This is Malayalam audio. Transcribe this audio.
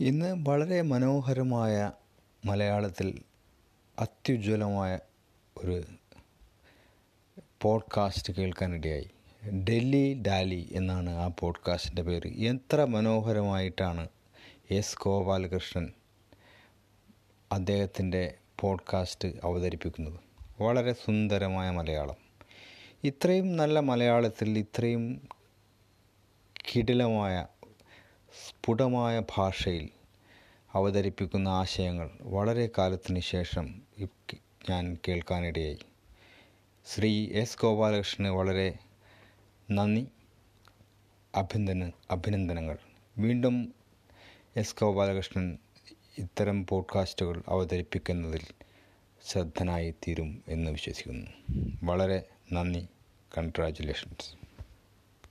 ഇന്ന് വളരെ മനോഹരമായ മലയാളത്തിൽ അത്യുജ്വലമായ ഒരു പോഡ്കാസ്റ്റ് കേൾക്കാനിടയായി ഡൽഹി ഡാലി എന്നാണ് ആ പോഡ്കാസ്റ്റിന്റെ പേര്. എത്ര മനോഹരമായിട്ടാണ് എസ് ഗോപാലകൃഷ്ണൻ അദ്ദേഹത്തിന്റെ പോഡ്കാസ്റ്റ് അവതരിപ്പിക്കുന്നത്. വളരെ സുന്ദരമായ മലയാളം. ഇത്രയും നല്ല മലയാളത്തിൽ ഇത്രയും കിടിലമായ സ്ഫുടമായ ഭാഷയിൽ അവതരിപ്പിക്കുന്ന ആശയങ്ങൾ വളരെ കാലത്തിന് ശേഷം ഞാൻ കേൾക്കാനിടയായി. ശ്രീ എസ് ഗോപാലകൃഷ്ണന് വളരെ നന്ദി. അഭിനന്ദന അഭിനന്ദനങ്ങൾ. വീണ്ടും എസ് ഗോപാലകൃഷ്ണൻ ഇത്തരം പോഡ്കാസ്റ്റുകൾ അവതരിപ്പിക്കുന്നതിൽ ശ്രദ്ധനായി തീരും എന്ന് വിശ്വസിക്കുന്നു. വളരെ നന്ദി. കൺഗ്രാജുലേഷൻസ്.